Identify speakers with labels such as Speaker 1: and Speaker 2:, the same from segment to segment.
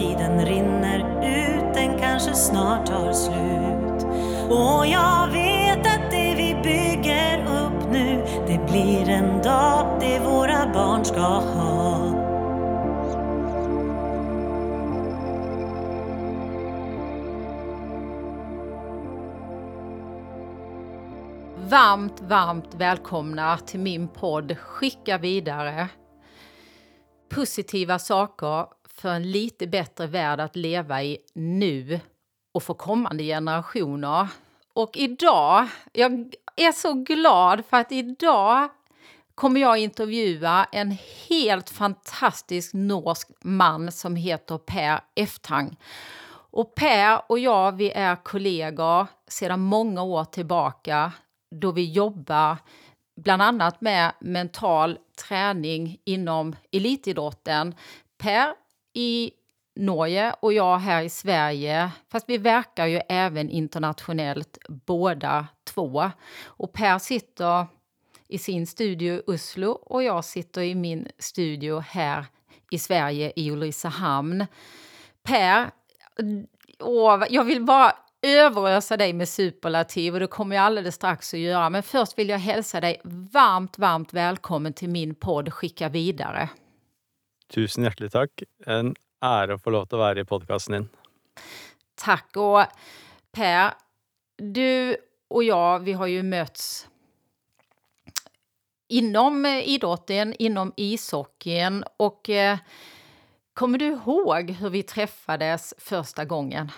Speaker 1: tiden rinner ut, den kanske snart tar slut. Och jag vet att det vi bygger upp nu, det blir en dag det våra barn ska ha.
Speaker 2: Varmt, varmt välkomna till min podd Skicka vidare. Positiva saker för en lite bättre värld att leva i nu och för kommande generationer. Och idag, jag är så glad för att idag kommer jag intervjua en helt fantastisk norsk man som heter Per Eftang. Och Per och jag, vi är kollegor sedan många år tillbaka då vi jobbar bland annat med mental träning inom elitidrotten. Per i Norge och jag här i Sverige, fast vi verkar ju även internationellt båda två. Och Per sitter i sin studio i Oslo och jag sitter i min studio här i Sverige i Ulricehamn. Per, och jag vill bara överösa dig med superlativ och det kommer jag alldeles strax att göra. Men först vill jag hälsa dig varmt, varmt välkommen till min podd Skicka vidare.
Speaker 3: Tusen hjertelig takk. En ære å få lov til å være i podkasten din.
Speaker 2: Takk. Og Per, du og jeg, vi har jo mötts innom idretten, innom ishockeyen. Og eh, kommer du ihåg hvordan vi treffes første gangen?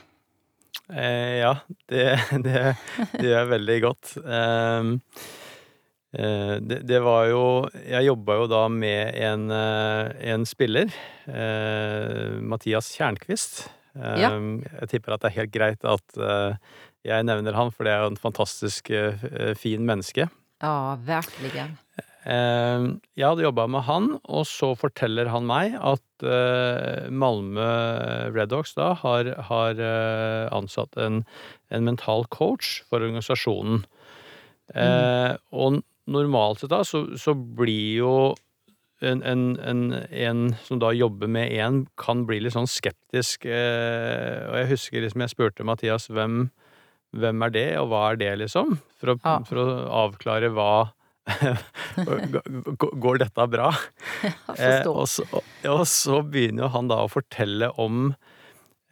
Speaker 3: Eh, ja, det, det, det gjør jeg veldig godt. Eh, det, det var jo Jeg jobba jo da med en, eh, en spiller, eh, Mathias Tjernquist.
Speaker 2: Ja.
Speaker 3: Jeg tipper at det er helt greit at eh, jeg nevner han, for det er jo en fantastisk eh, fin menneske.
Speaker 2: Ja.
Speaker 3: Eh, Jeg hadde jobba med han, og så forteller han meg at eh, Malmö Redhawks da har, har eh, ansatt en, en mental coach for organisasjonen. Eh, Og normalt sett da, så, så blir jo en, en, en, en som da jobber med en, kan bli litt sånn skeptisk. Eh, og jeg husker liksom jeg spurte Mathias hvem, hvem er det, og hva er det, liksom? For å,
Speaker 2: Ja.
Speaker 3: for å avklare hva Går dette bra? Eh, og, så, og så begynner jo han da å fortelle om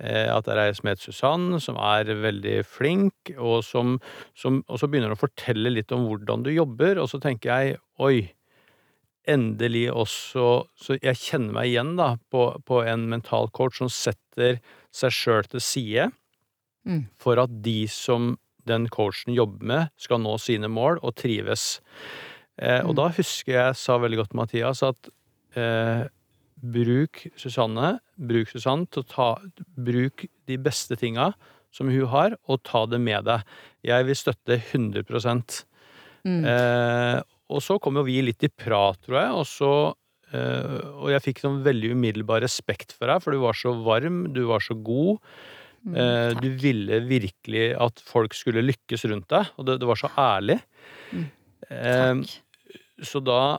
Speaker 3: at det er ei som heter Susann, som er veldig flink, og, som, som, og så begynner hun å fortelle litt om hvordan du jobber, og så tenker jeg oi, endelig også Så jeg kjenner meg igjen da på, på en mental coach som setter seg sjøl til side
Speaker 2: Mm.
Speaker 3: for at de som den coachen jobber med, skal nå sine mål og trives. Eh, og
Speaker 2: Mm.
Speaker 3: da husker jeg sa veldig godt Mathias at eh, bruk Susanne, bruk Susann til å ta Bruk de beste tinga som hun har, og ta det med deg. Jeg vil støtte 100
Speaker 2: Mm.
Speaker 3: eh, Og så kom jo vi litt i prat, tror jeg, og så eh, Og jeg fikk sånn veldig umiddelbar respekt for deg, for du var så varm, du var så god.
Speaker 2: Mm,
Speaker 3: Eh, du ville virkelig at folk skulle lykkes rundt deg, og det, det var så ærlig.
Speaker 2: Mm,
Speaker 3: Eh, så da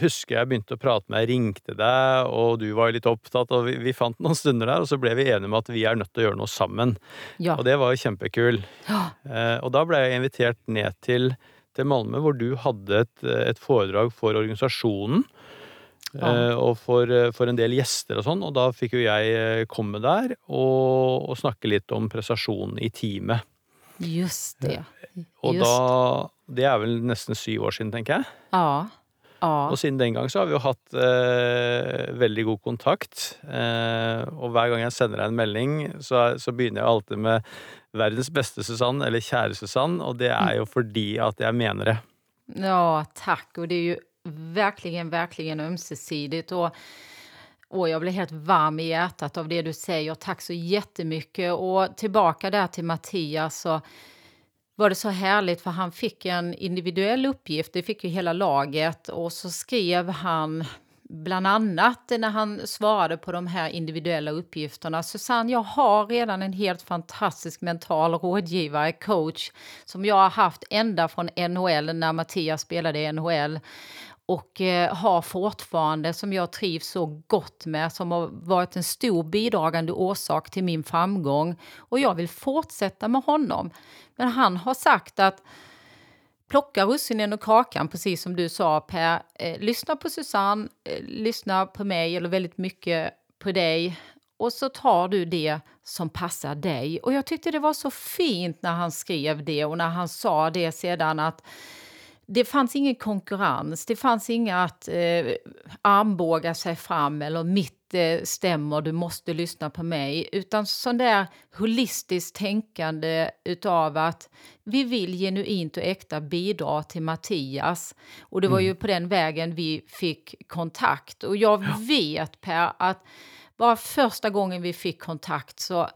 Speaker 3: husker jeg begynte å prate med deg, ringte deg, og du var litt opptatt, og vi, vi fant noen stunder der, og så ble vi enige om at vi er nødt til å gjøre noe sammen.
Speaker 2: Ja.
Speaker 3: Og det var jo kjempekul.
Speaker 2: Ja.
Speaker 3: Eh, og da ble jeg invitert ned til, til Malmö, hvor du hadde et, et foredrag for organisasjonen.
Speaker 2: Ja.
Speaker 3: eh, Og for, eh, for en del gjester og sånn, og da fikk jo jeg eh, komme der og, og snakke litt om prestasjonen i teamet.
Speaker 2: Just det.
Speaker 3: Og da Det er vel nesten syv år siden, tenker jeg.
Speaker 2: Ja. Ja.
Speaker 3: Og siden den gang så har vi jo hatt eh, veldig god kontakt. Eh, og hver gang jeg sender deg en melding, så, så begynner jeg alltid med 'verdens beste Susann' eller 'kjære Susann', og det er jo fordi at jeg mener det.
Speaker 2: Ja, takk. Og det er jo virkelig, virkelig ømsesidig. Og, og jeg blir helt varm i hjertet av det du sier. Takk så jettemykke, og tilbake der til Mathias, så var det så härligt för han fick en individuell uppgift. Det fick ju hela laget. Och så skrev han bland annat när han svarade på de här individuella uppgifterna. Susanne, jag har redan en helt fantastisk mental rådgivare, coach, som jag har haft ända från NHL när Mattias spelade i NHL. Och eh, har fortfarande, som jag trivs så gott med, som har varit en stor bidragande orsak till min framgång. Och jag vill fortsätta med honom. Men han har sagt att plocka russinen ur kakan, precis som du sa Per. Eh, lyssna på Susanne, eh, lyssna på mig, eller väldigt mycket på dig. Och så tar du det som passar dig. Och jag tyckte det var så fint när han skrev det och när han sa det sedan att det fanns ingen konkurrens, det fanns inga att eh, armbåga sig fram eller mitt eh, stämmer, du måste lyssna på mig. Utan sån där holistiskt tänkande utav att vi vill genuint och äkta bidra till Mattias. Och det var ju på den vägen vi fick kontakt. Och jag vet Per att bara första gången vi fick kontakt så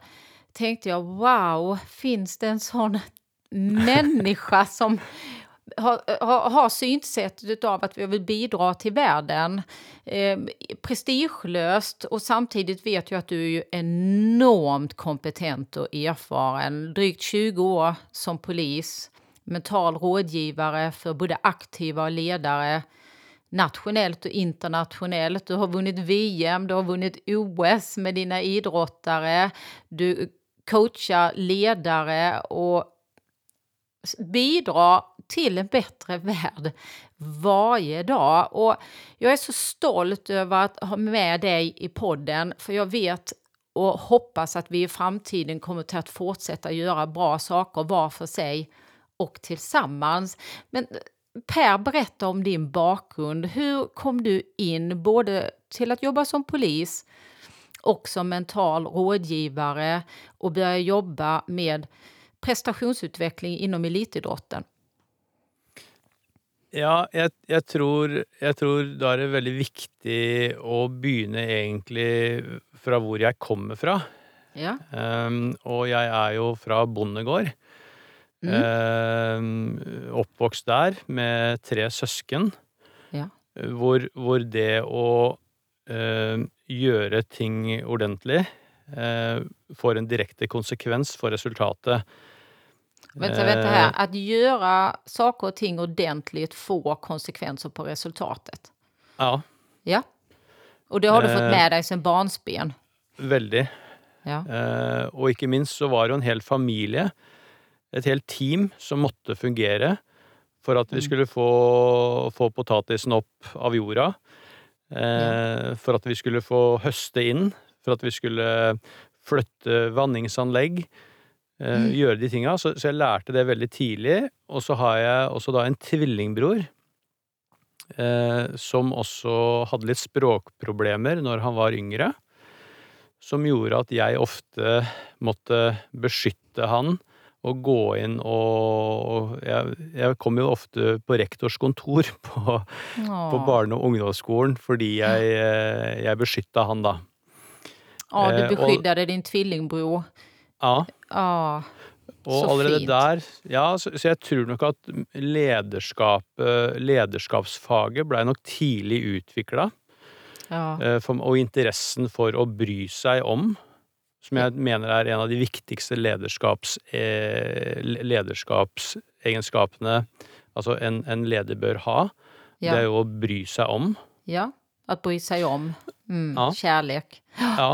Speaker 2: tänkte jag wow, finns det en sån människa som har, har, har av att vi vill bidra till världen. Eh, prestigelöst och samtidigt vet jag att du är enormt kompetent och erfaren. Drygt 20 år som polis, mental rådgivare för både aktiva och ledare nationellt och internationellt. Du har vunnit VM, du har vunnit OS med dina idrottare. Du coachar ledare och bidrar till en bättre värld varje dag. Och jag är så stolt över att ha med dig i podden, för jag vet och hoppas att vi i framtiden kommer till att fortsätta göra bra saker var för sig och tillsammans. Men Per, berätta om din bakgrund. Hur kom du in både till att jobba som polis och som mental rådgivare och börja jobba med prestationsutveckling innom elitidrotten?
Speaker 3: Ja, jeg, jeg, tror, jeg, tror, da er det veldig viktig å begynne egentlig fra hvor jeg kommer fra.
Speaker 2: Ja.
Speaker 3: Um, og jeg er jo fra bondegård. Mm. Um, oppvokst der med tre søsken.
Speaker 2: Ja.
Speaker 3: Hvor, hvor, det å uh, gjøre ting ordentlig uh, får en direkte konsekvens for resultatet.
Speaker 2: Vänta, vänta här. Att göra saker och ting ordentligt får konsekvenser på resultatet.
Speaker 3: Ja.
Speaker 2: Ja. Og det har du fått med deg som barnsben?
Speaker 3: Veldig.
Speaker 2: Ja.
Speaker 3: Eh, og ikke minst så var det jo en hel familie, et helt team, som måtte fungere for at vi skulle få, få potatisen opp av jorda. Eh, for at vi skulle få høste inn, for at vi skulle flytte vanningsanlegg. Uh, gjøre de tinga. Så, så, jeg lærte det veldig tidlig. Og så har jeg også da en tvillingbror eh, som også hadde litt språkproblemer når han var yngre. Som gjorde at jeg ofte måtte beskytte han og gå inn og Jeg, jeg kom jo ofte på rektors kontor på, på barne- og ungdomsskolen fordi jeg, eh, jeg beskytta han, da.
Speaker 2: Ja, du beskyddade din tvillingbror.
Speaker 3: Ja.
Speaker 2: Ah,
Speaker 3: og allerede fint. der Ja, så, så, jeg tror nok at lederskap, lederskapsfaget blei nok tidlig utvikla.
Speaker 2: Ja.
Speaker 3: Eh, og interessen for å bry seg om, som jeg mener er en av de viktigste lederskaps, eh, lederskapsegenskapene altså en, en, leder bør ha. Ja. Det er jo å bry seg om.
Speaker 2: Ja. At bry seg om. Mm, ja. Kjærlighet.
Speaker 3: Ja.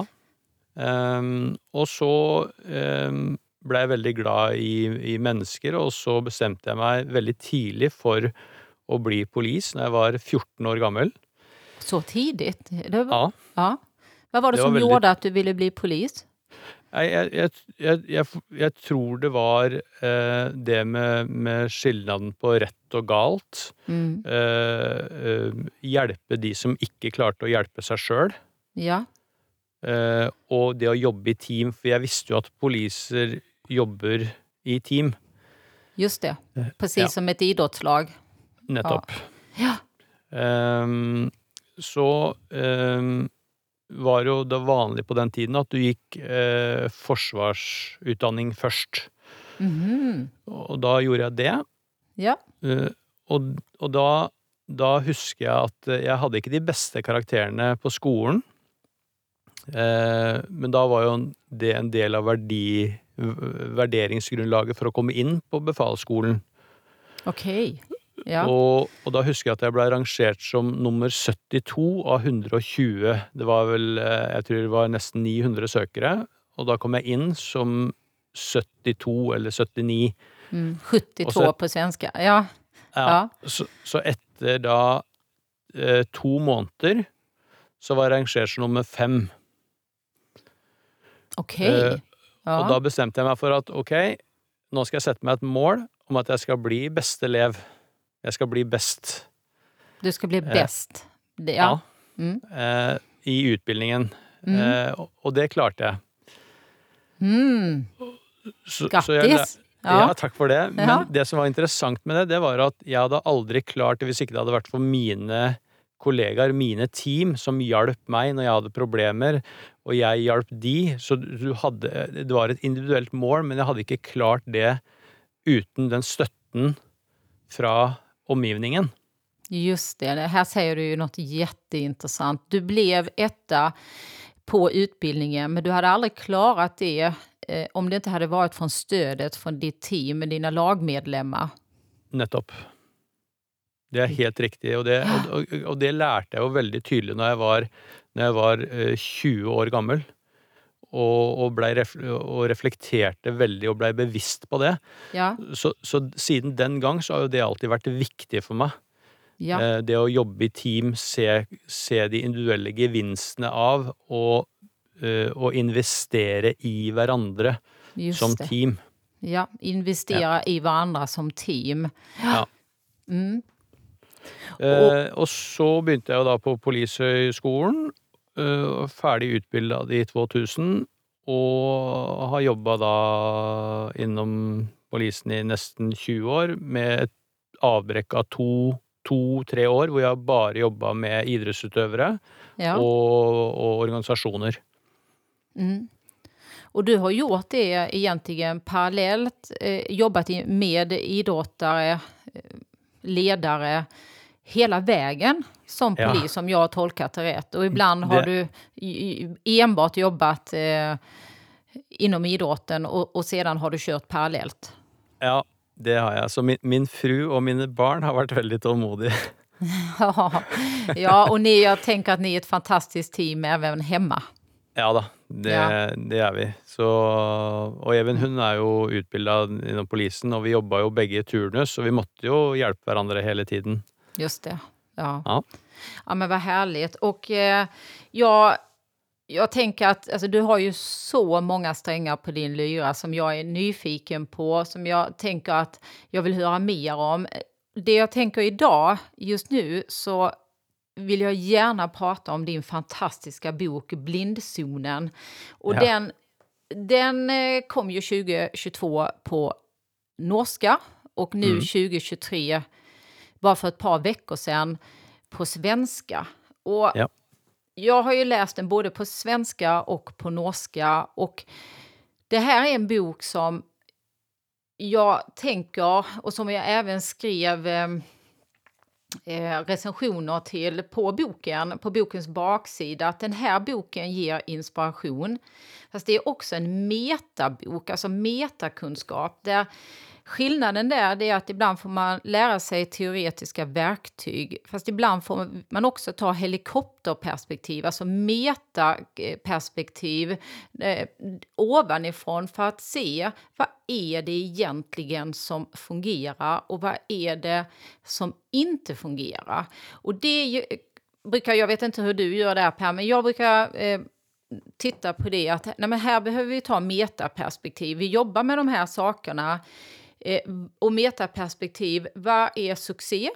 Speaker 3: Um, og så um, ble jeg veldig glad i, i, mennesker, og så bestemte jeg meg veldig tidlig for å bli polis når jeg var 14 år gammel.
Speaker 2: Så tidlig?
Speaker 3: Var, ja.
Speaker 2: ja. Hva var det, det som var veldig... gjorde at du ville bli polis?
Speaker 3: Jeg, jeg, jeg, jeg tror det var eh, det med, med, skilnaden på rett og galt.
Speaker 2: Mm.
Speaker 3: Eh, eh, hjelpe de som ikke klarte å hjelpe seg sjøl.
Speaker 2: Ja.
Speaker 3: Uh, og det å jobbe i team, for jeg visste jo at poliser jobber i team.
Speaker 2: Just det. Precis ja. som et idrettslag.
Speaker 3: Nettopp.
Speaker 2: Ja.
Speaker 3: Um, så um, var jo det vanlig på den tiden at du gikk uh, forsvarsutdanning først.
Speaker 2: Mm -hmm.
Speaker 3: Og da gjorde jeg det.
Speaker 2: Ja.
Speaker 3: Uh, og, og da, da husker jeg at jeg hadde ikke de beste karakterene på skolen. Eh, men da var jo det en del av verdi, vurderingsgrunnlaget for å komme inn på befalsskolen.
Speaker 2: Ok. Ja.
Speaker 3: Og, og da husker jeg at jeg ble rangert som nummer 72 av 120. Det var vel, eh, jeg tror det var nesten 900 søkere, og da kom jeg inn som 72 eller 79.
Speaker 2: Mm, 72
Speaker 3: så-
Speaker 2: på svenska. Ja. Ja.
Speaker 3: Så, så etter da eh, to måneder så var jeg rangert som nummer fem.
Speaker 2: Okej.
Speaker 3: Ja. Og da bestemte jeg meg for at ok, nå skal jeg sette meg et mål om at jeg skal bli beste elev. Jeg skal bli best.
Speaker 2: Du skal bli best. Det- Ja. Mm.
Speaker 3: eh, I utbildningen.
Speaker 2: Mm.
Speaker 3: Eh, og, det klarte jeg.
Speaker 2: Mm. Grattis!
Speaker 3: Ja.
Speaker 2: Ja.
Speaker 3: takk for det. Men
Speaker 2: Ja.
Speaker 3: det som var interessant med det, det var at jeg hadde aldri klart det hvis ikke det hadde vært for mine kollegaer, mine team, som hjalp meg når jeg hadde problemer, og jeg hjalp de. Så du hadde Det var et individuelt mål, men jeg hadde ikke klart det uten den støtten fra omgivningen.
Speaker 2: Just det, Her sier du jo noe kjempeinteressant. Du ble etta på utbildningen, men du hadde aldri klart det eh, om det ikke hadde vært for stödet fra ditt team, med lagmedlemmer. lagmedlemmar.
Speaker 3: Nettopp. Det er helt riktig, og det, og, og, det lærte jeg jo veldig tydelig når jeg var, når jeg var eh, 20 år gammel. Og, og, ble og reflekterte veldig og blei bevisst på det.
Speaker 2: Ja,
Speaker 3: Så, så siden den gang så har jo det alltid vært viktig for meg.
Speaker 2: ja,
Speaker 3: Eh, Det å jobbe i team, se, se de individuelle gevinstene av, og, eh, og investere i hverandre
Speaker 2: just
Speaker 3: som
Speaker 2: det.
Speaker 3: team.
Speaker 2: Ja, investera i hverandre som team.
Speaker 3: Ja.
Speaker 2: Mm.
Speaker 3: Eh, og så begynte jeg jo da på Polishøgskolen, eh, ferdig utbilda i 2000, og har jobba da innom polisen i nesten 20 år, med et avbrekk av to to-tre år hvor jeg bare jobba med idrettsutøvere
Speaker 2: Ja.
Speaker 3: og, og organisasjoner.
Speaker 2: Mm. Og du har gjort det egentlig parallelt, eh, jobbet med idrottare, eh, ledare, hela vägen som
Speaker 3: Ja.
Speaker 2: polis om jag har tolkat det rätt. Och ibland har
Speaker 3: Det-
Speaker 2: du enbart jobbat eh, inom idrotten och, och sedan har du kört parallellt.
Speaker 3: Ja, det har jeg. Så min, min fru og mine barn har vært veldig tålmodige.
Speaker 2: Ja, og och ni, jeg tenker at ni er et fantastisk team even hemma.
Speaker 3: Ja da, det,
Speaker 2: Ja.
Speaker 3: det er vi. Så, og Even hun er jo utbilda innom polisen, og vi jobba jo begge i turnus, så vi måtte jo hjelpe hverandre hele tiden.
Speaker 2: Just det. Ja.
Speaker 3: Ja.
Speaker 2: Ja men vad härligt. Och eh, jag, jag tänker att alltså, du har ju så många strängar på din lyra som jag är nyfiken på, som jag tänker att jag vill höra mer om. Det jag tänker idag, just nu, så vill jag gärna prata om din fantastiska bok Blindzonen. Och
Speaker 3: Ja.
Speaker 2: den, den eh, kom ju 2022 på norska och nu
Speaker 3: Mm.
Speaker 2: 2023, bara för ett par veckor sedan, på svenska. Och
Speaker 3: Ja.
Speaker 2: jag har ju läst den både på svenska och på norska. Och det här är en bok som jag tänker, och som jag även skrev eh, eh, recensioner till på boken, på bokens baksida, att den här boken ger inspiration. Fast det är också en metabok, alltså metakunskap, där Skillnaden där är att ibland får man lära sig teoretiska verktyg, fast ibland får man också ta helikopterperspektiv, alltså metaperspektiv eh, ovanifrån för att se vad är det egentligen som fungerar och vad är det som inte fungerar. Och det är ju, brukar, jag vet inte hur du gör där Per, men jag brukar eh, titta på det att nej men här behöver vi ta metaperspektiv. Vi jobbar med de här sakerna. Eh, och metaperspektiv, vad är succé?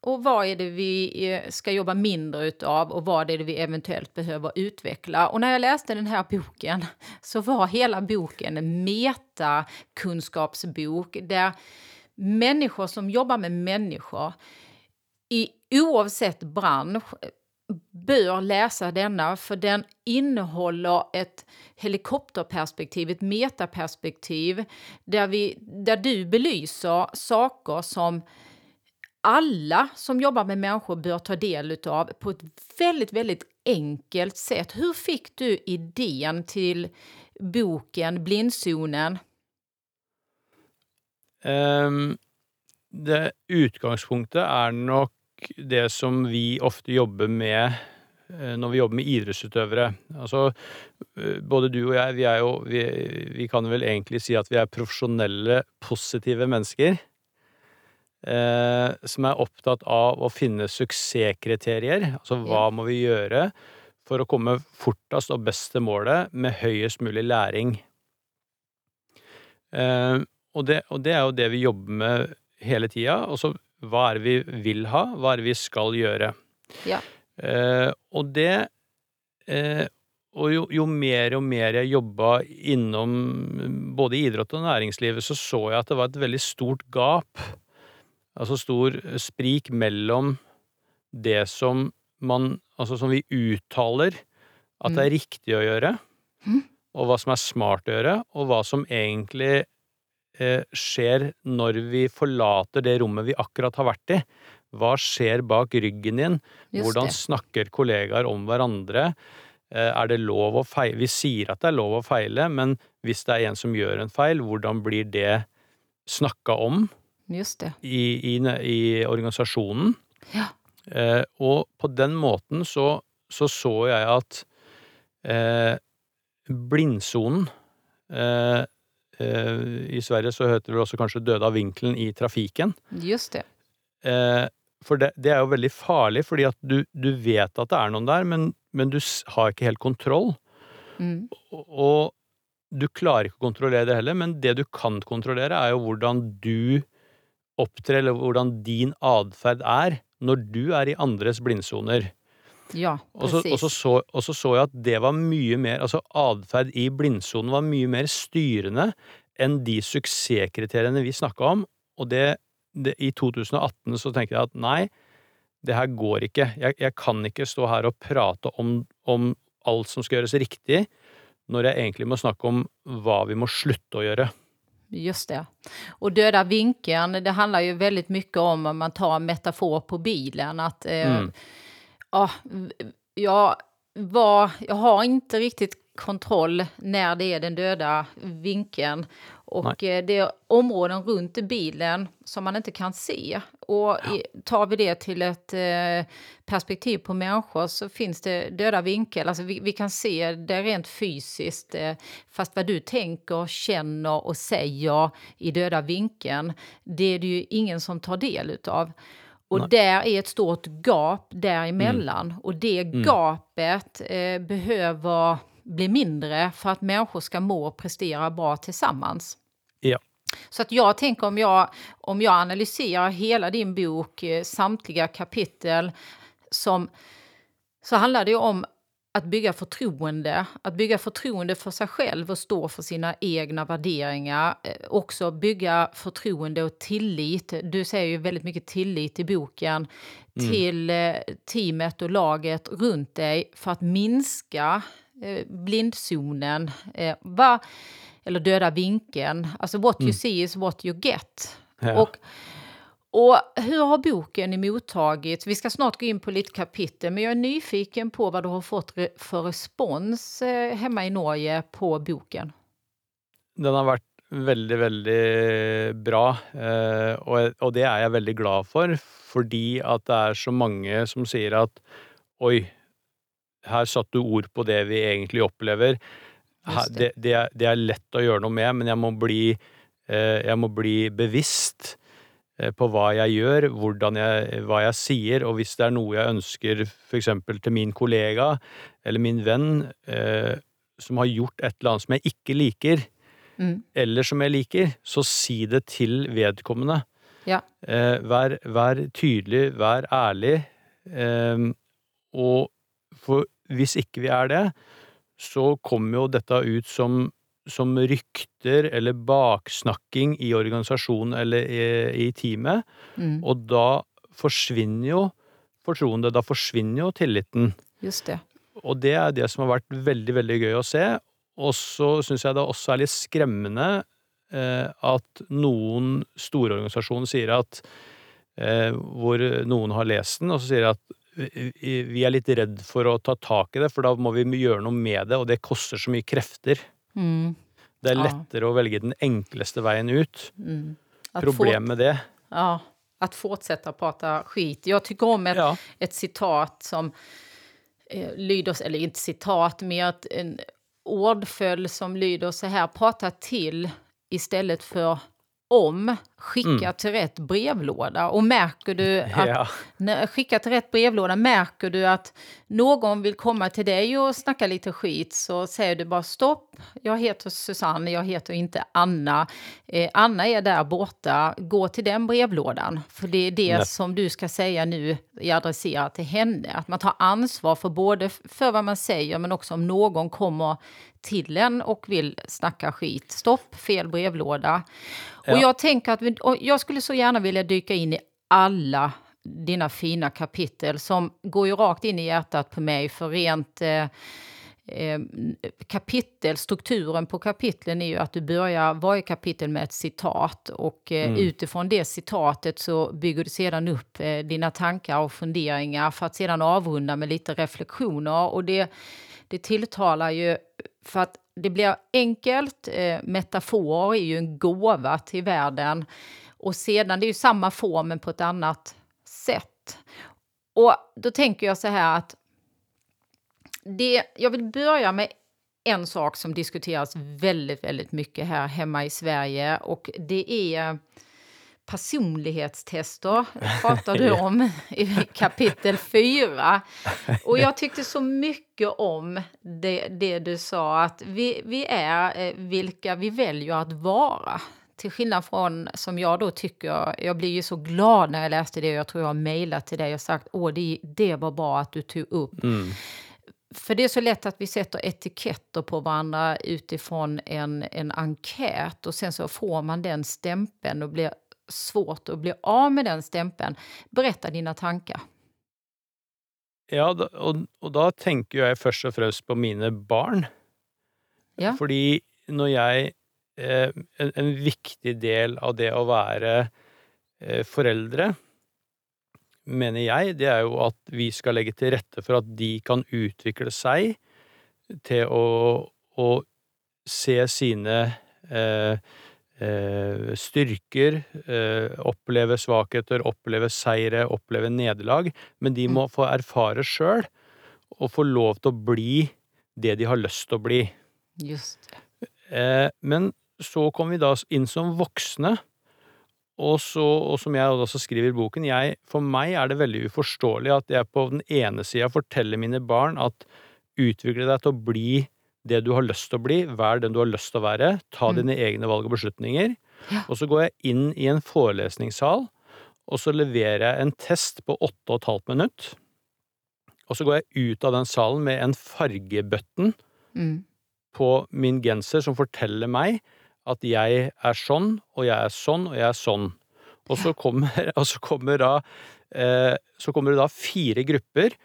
Speaker 2: Och vad är det vi eh, ska jobba mindre utav och vad är det vi eventuellt behöver utveckla? Och när jag läste den här boken så var hela boken en metakunskapsbok där människor som jobbar med människor i oavsett bransch bör läsa denna för den innehåller ett helikopterperspektiv, ett metaperspektiv där, vi, där du belyser saker som alla som jobbar med människor bör ta del av på ett väldigt, väldigt enkelt sätt. Hur fick du idén till boken Blindzonen?
Speaker 3: Um, det utgangspunktet er nok det som vi ofte jobber med eh, når vi jobber med idrettsutøvere. Altså, eh, både du og jeg, vi er jo vi, vi kan vel egentlig si at vi er profesjonelle, positive mennesker. Eh, som er opptatt av å finne suksesskriterier. Altså hva må vi gjøre for å komme fortest og best til målet med høyest mulig læring. Eh, og, det, og det er jo det vi jobber med hele tida. Og så hva er det vi vil ha, hva er det vi skal gjøre.
Speaker 2: Ja.
Speaker 3: Eh, og det eh, Og jo, jo mer og mer jeg jobba innom både idrett og næringslivet, så så jeg at det var et veldig stort gap. Altså stor sprik mellom det som man Altså som vi uttaler at det er riktig å gjøre,
Speaker 2: Mm.
Speaker 3: og hva som er smart å gjøre, og hva som egentlig eh, skjer når vi forlater det rommet vi akkurat har vært i. Hva skjer bak ryggen din? Hvordan snakker kollegaer om hverandre? Eh, Er det lov å feile? Vi sier at det er lov å feile, men hvis det er en som gjør en feil, hvordan blir det snakka om
Speaker 2: Just det.
Speaker 3: i, i, i organisasjonen?
Speaker 2: Ja.
Speaker 3: Eh, og på den måten så så, så jeg at eh, blindsonen eh, eh, I Sverige så heter det også kanskje døde av vinkelen i trafikken.
Speaker 2: Just det.
Speaker 3: Eh, for det, det er jo veldig farlig, fordi at du, du vet at det er noen der, men, men du har ikke helt kontroll.
Speaker 2: Mm.
Speaker 3: Og, og du klarer ikke å kontrollere det heller, men det du kan kontrollere, er jo hvordan du opptrer, eller hvordan din atferd er når du er i andres blindsoner.
Speaker 2: Ja,
Speaker 3: så, og, så så, og så så jeg at det var mye mer Altså atferd i blindsonen var mye mer styrende enn de suksesskriteriene vi snakka om. Og det, det I 2018 så tenkte jeg at nei, det her går ikke. Jeg, jeg kan ikke stå her og prate om, om alt som skal gjøres riktig, når jeg egentlig må snakke om hva vi må slutte å gjøre.
Speaker 2: Just det. Och döda vinkeln, det handler jo veldig mye om, om man tar en metafor på bilen, at eh,
Speaker 3: Mm.
Speaker 2: Ja, v- jag, var, jag har inte riktigt kontroll när det är den döda vinkeln. Och eh, det är områden runt bilen som man inte kan se. Och tar vi det till ett eh, perspektiv på människor så finns det döda vinkel. Alltså vi, vi kan se det rent fysiskt. Eh, fast vad du tänker, känner och säger i döda vinkeln, det är det ju ingen som tar del utav. Och
Speaker 3: Nej.
Speaker 2: där är ett stort gap däremellan. Och det gapet eh, behöver bli mindre för att människor ska må och prestera bra tillsammans.
Speaker 3: Ja.
Speaker 2: Så att jag tänker om jag, om jag analyserar hela din bok, eh, samtliga kapitel, som, så handlar det ju om att bygga förtroende. Att bygga förtroende för sig själv och stå för sina egna värderingar. Eh, Också bygga förtroende och tillit. Du säger ju väldigt mycket tillit i boken till eh, teamet och laget runt dig för att minska eh, blindzonen. Eller döda vinkeln. Alltså what you see is what you get.
Speaker 3: Ja.
Speaker 2: Och, och hur har boken emottagits? Vi ska snart gå in på lite kapitel, men jag är nyfiken på vad du har fått for för respons hjemme hemma i Norge på boken.
Speaker 3: Den har vært veldig, veldig bra, eh, og, det er jeg veldig glad for, fordi at det er så mange som sier at oi, her satte du ord på det vi egentlig opplever. Det,
Speaker 2: det.
Speaker 3: det, er, er lett å gjøre noe med, men jeg må bli, eh, jeg må bli bevisst eh, på hva jeg gjør, jeg, hva jeg sier, og hvis det er noe jeg ønsker eksempel til min kollega eller min venn eh, som har gjort et eller annet som jeg ikke liker,
Speaker 2: Mm.
Speaker 3: eller som jeg liker, så si det til vedkommende.
Speaker 2: Ja.
Speaker 3: Eh, vær, vær tydelig, vær ærlig. Eh, og for hvis ikke vi er det, så kommer jo dette ut som, som rykter eller baksnakking i organisasjonen eller i, i teamet,
Speaker 2: Mm.
Speaker 3: og da forsvinner jo fortroende, da forsvinner jo tilliten.
Speaker 2: Just det.
Speaker 3: Og det er det som har vært veldig, veldig gøy å se. Og så syns jeg det også er litt skremmende eh, at noen store organisasjoner sier at eh, Hvor noen har lest den, og så sier de at vi er litt redd for å ta tak i det, for da må vi gjøre noe med det, og det koster så mye krefter.
Speaker 2: Mm.
Speaker 3: Det er
Speaker 2: Ja.
Speaker 3: lettere å velge den enkleste veien ut.
Speaker 2: Mm.
Speaker 3: Problemet med det
Speaker 2: Ja, att fortsätta prata skit. Jag tycker om ett,
Speaker 3: Ja.
Speaker 2: ett citat som eh, lyder, eller inte citat, men ett, en ordföljd som lyder så här. Prata till istället för om. Skicka
Speaker 3: Mm.
Speaker 2: till rätt brevlåda. Och märker du att
Speaker 3: Ja.
Speaker 2: när, skicka till rätt brevlåda, märker du att någon vill komma till dig och snacka lite skit så säger du bara stopp, jag heter Susanne, jag heter inte Anna. Eh, Anna är där borta, gå till den brevlådan. För det är det
Speaker 3: Nej.
Speaker 2: som du ska säga nu, jag adresserar till henne. Att man tar ansvar för både för vad man säger men också om någon kommer till en och vill snacka skit. Stopp, fel brevlåda. Och
Speaker 3: Ja.
Speaker 2: jag tänker att vi, och jag skulle så gärna vilja dyka in i alla dina fina kapitel som går ju rakt in i hjärtat på mig för rent eh, eh, kapitel, strukturen på kapitlen är ju att du börjar varje kapitel med ett citat och eh, utifrån det citatet så bygger du sedan upp eh, dina tankar och funderingar för att sedan avrunda med lite reflektioner och det, det tilltalar ju för att det blir enkelt, eh, metafor er jo en gåva til verden. Og sedan det er jo samme form men på et annet sett. Og da tenker jeg så her at det, Jeg vil begynne med en sak som diskuteres veldig, veldig mye her hemma i Sverige og det är personlighetstester, pratar du om i kapitel 4. Och jag tyckte så mycket om det, det du sa, att vi, vi är eh, vilka vi väljer att vara. Till skillnad från, som jag då tycker, jag blir ju så glad när jag läste det, och jag tror jag har mejlat till dig och sagt, åh det, det var bra att du tog upp
Speaker 3: Mm.
Speaker 2: för det är så lätt att vi sätter etiketter på varandra utifrån en, en enkät och sen så får man den stämpeln och blir svårt att bli av med den stämpeln. Berätta dina tankar.
Speaker 3: Ja, og, og da tenker jeg først og fremst på mine barn.
Speaker 2: Ja.
Speaker 3: Fordi når jeg eh, en, en viktig del av det å være eh, foreldre, mener jeg, det er jo at vi skal legge til rette for at de kan utvikle seg til å, å se sine eh, styrker, eh, oppleve svakheter, oppleve seire, oppleve nederlag, men de må få erfare sjøl og få lov til å bli det de har lyst til å bli.
Speaker 2: Just.
Speaker 3: Eh, men så kom vi da inn som voksne, og, så, og som jeg også skriver i boken, jeg, for meg er det veldig uforståelig at jeg på den ene sida forteller mine barn at utvikle deg til å bli det du har lyst til å bli, vær den du har lyst til å være, ta dine egne valg og beslutninger.
Speaker 2: Ja.
Speaker 3: Og så går jeg inn i en forelesningssal, og så leverer jeg en test på åtte og et halvt minutt. Og så går jeg ut av den salen med en fargebøtten
Speaker 2: Mm.
Speaker 3: på min genser som forteller meg at jeg er sånn, og jeg er sånn, og jeg er sånn. Og så kommer, og så kommer da eh, Så kommer det da fire grupper,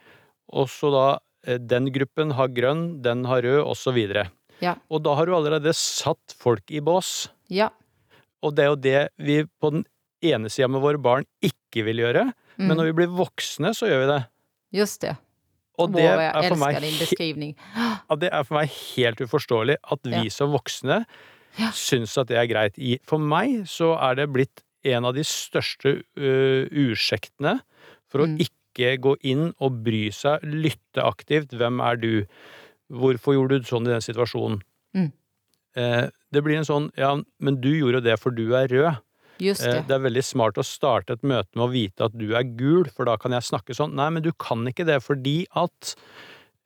Speaker 3: og så da Den gruppen har grønn, den har rød, videre.
Speaker 2: Ja.
Speaker 3: Og da har du allerede satt folk i bås.
Speaker 2: Ja.
Speaker 3: Og det er jo det vi på den ene sida med våre barn ikke vil gjøre, men
Speaker 2: Mm.
Speaker 3: når vi blir voksne, så gjør vi det.
Speaker 2: Just det.
Speaker 3: Og det er for meg det er for meg helt uforståelig at vi
Speaker 2: Ja.
Speaker 3: som voksne
Speaker 2: Ja.
Speaker 3: syns at det er greit. For meg så er det blitt en av de største uh, ursäktene for å
Speaker 2: Mm.
Speaker 3: ikke gå inn og bry seg, lytte aktivt. Hvem er du? Hvorfor gjorde du sånn i den situasjonen?
Speaker 2: Mm.
Speaker 3: Eh, det blir en sånn ja, men du gjorde det for du er rød.
Speaker 2: Just
Speaker 3: Eh,
Speaker 2: det.
Speaker 3: det er veldig smart å starte et møte med å vite at du er gul, for da kan jeg snakke sånn. Nei, men du kan ikke det fordi at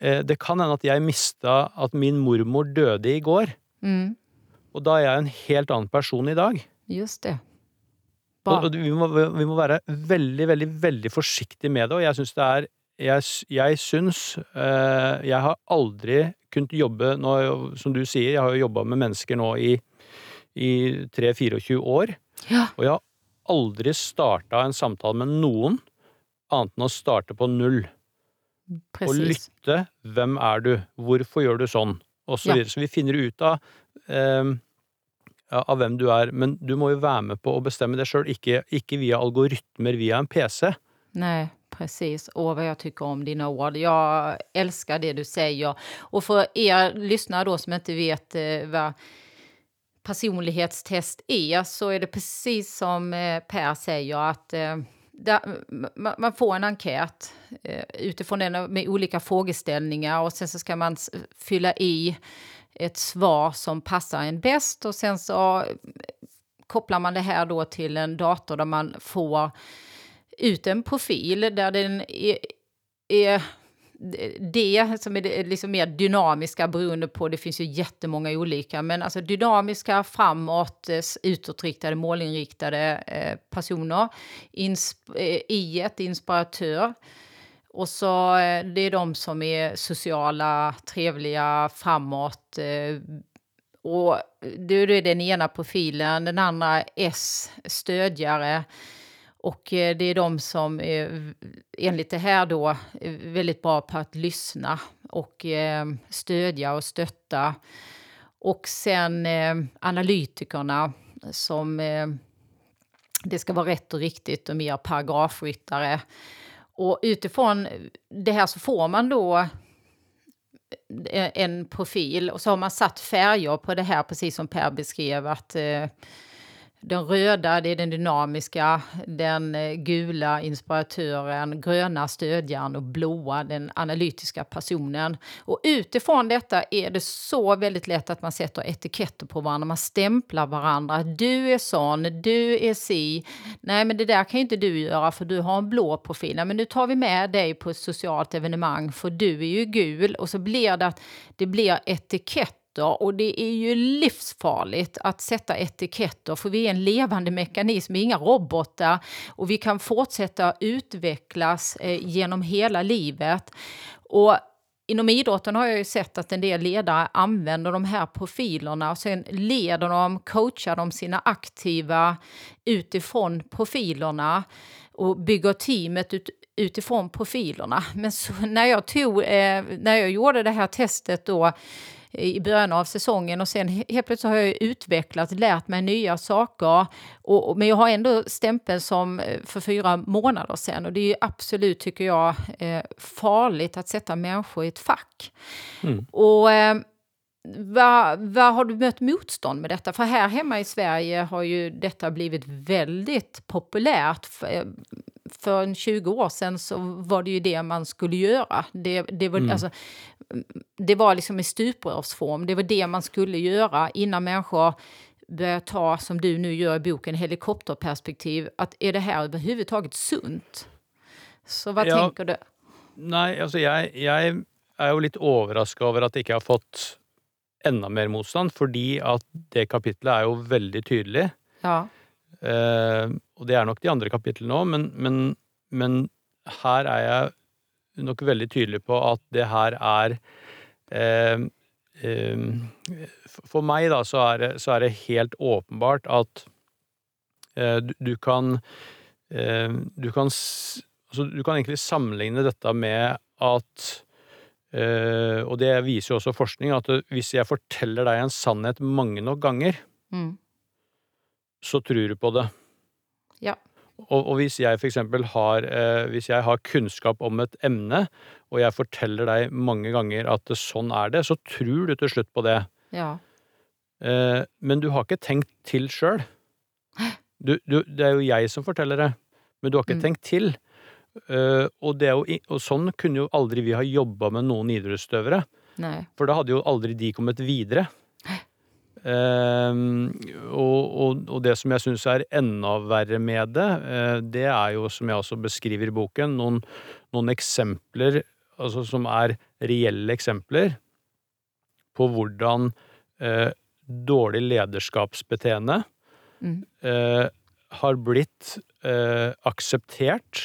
Speaker 3: eh, Det kan hende at jeg mista at min mormor døde i går,
Speaker 2: Mm.
Speaker 3: og da er jeg en helt annen person i dag.
Speaker 2: Just det.
Speaker 3: Og, og vi, må, vi må være veldig, veldig, veldig forsiktige med det, og jeg syns det er Jeg, jeg syns eh, Jeg har aldri kunnet jobbe nå, Som du sier, jeg har jo jobba med mennesker nå i, i 3-24 år.
Speaker 2: Ja.
Speaker 3: Og jeg har aldri starta en samtale med noen annet enn å starte på null. Og lytte. Hvem er du? Hvorfor gjør du sånn? Og så
Speaker 2: Ja.
Speaker 3: Så vi finner ut av ja, av hvem du er. Men du må jo være med på å bestemme det sjøl, ikke, ikke via algoritmer via en PC.
Speaker 2: Nej, precis. Åh, vad jag tycker om dina ord. Jag älskar det du säger. Och för er lyssnare som inte vet eh, vad personlighetstest är så är det precis som eh, Per säger att eh, man får en enkät eh, den med olika frågeställningar sen så ska man fylla i ett svar som passar en bäst och sen så kopplar man det här då till en dator där man får ut en profil där den är, är det som är liksom mer dynamiska beroende på, det finns ju jättemånga olika, men alltså dynamiska, framåt, utåtriktade, målinriktade eh, personer. Insp eh, I ett inspiratör. Och så det är de som är sociala, trevliga, framåt. Och det är den ena profilen, den andra S, stödjare. Och eh, det är de som är, det här då, är väldigt bra på att lyssna och eh, stödja och stötta. Och sen eh, analytikerna som det ska vara rätt och riktigt och mer paragrafryttare. Och utifrån det här så får man då en profil och så har man satt färger på det här, precis som Per beskrev, att den röda, det är den dynamiska, den eh, gula inspiratören, gröna stödjaren och blåa den analytiska personen. Och utifrån detta är det så väldigt lätt att man sätter etiketter på varandra, man stämplar varandra. Du är sån, du är si. Nej, men det där kan inte du göra för du har en blå profil. Men nu tar vi med dig på ett socialt evenemang för du är ju gul. Och så blir det att det blir etikett etiketter och det är ju livsfarligt att sätta etiketter för vi är en levande mekanism, vi är inga robotar och vi kan fortsätta utvecklas eh, genom hela livet. Och Inom idrotten har jag ju sett att en del ledare använder de här profilerna och sen leder de, coachar de sina aktiva utifrån profilerna och bygger teamet ut, utifrån profilerna. Men när, jag tog, eh, när jag gjorde det här testet då i början av säsongen och sen helt plötsligt har jag utvecklat, lärt mig nya saker. Och, men jag har ändå stämpeln som eh, för fyra månader sedan och det är absolut, tycker jag, eh, farligt att sätta människor i ett fack. Mm. Och eh, vad, vad har du mött motstånd med detta? För här hemma i Sverige har ju detta blivit väldigt populärt. För, eh, för 20 år sedan så var det ju det man skulle göra. Det, det, var, mm. alltså, det var liksom i stuprörsform, det var det man skulle göra innan människor började ta, som du nu gör i boken, helikopterperspektiv. Att är det här överhuvudtaget sunt? Så vad ja, tänker du?
Speaker 3: Nej, altså jeg, jeg er jo litt overraska over at jeg ikke har fått enda mer motstand, fordi at det kapitlet er jo veldig tydelig.
Speaker 2: Ja.
Speaker 3: Eh, og det er nok de andre kapitlene òg, men, men, men, her er jeg nok veldig tydelig på at det her er eh, eh, For meg, da, så er, det, så er det helt åpenbart at eh, du, du, kan eh, Du kan Altså, du kan egentlig sammenligne dette med at og det viser jo også forskning, at hvis jeg forteller deg en sannhet mange nok ganger, mm. så tror du på det.
Speaker 2: Ja.
Speaker 3: Og, og hvis jeg for eksempel har, hvis jeg har kunnskap om et emne, og jeg forteller deg mange ganger at sånn er det, så tror du til slutt på det.
Speaker 2: Ja.
Speaker 3: Uh, men du har ikke tenkt til sjøl. Det er jo jeg som forteller det, men du har ikke mm. tenkt til. Uh, og, jo, og, sånn kunne jo aldri vi ha jobba med noen idrettsutøvere. For da hadde jo aldri de kommet videre. Uh, og, og, og, det som jeg syns er enda verre med det, uh, det er jo, som jeg også beskriver i boken, noen, noen eksempler altså, som er reelle eksempler på hvordan uh, dårlig lederskapsbeteende mm. har blitt akseptert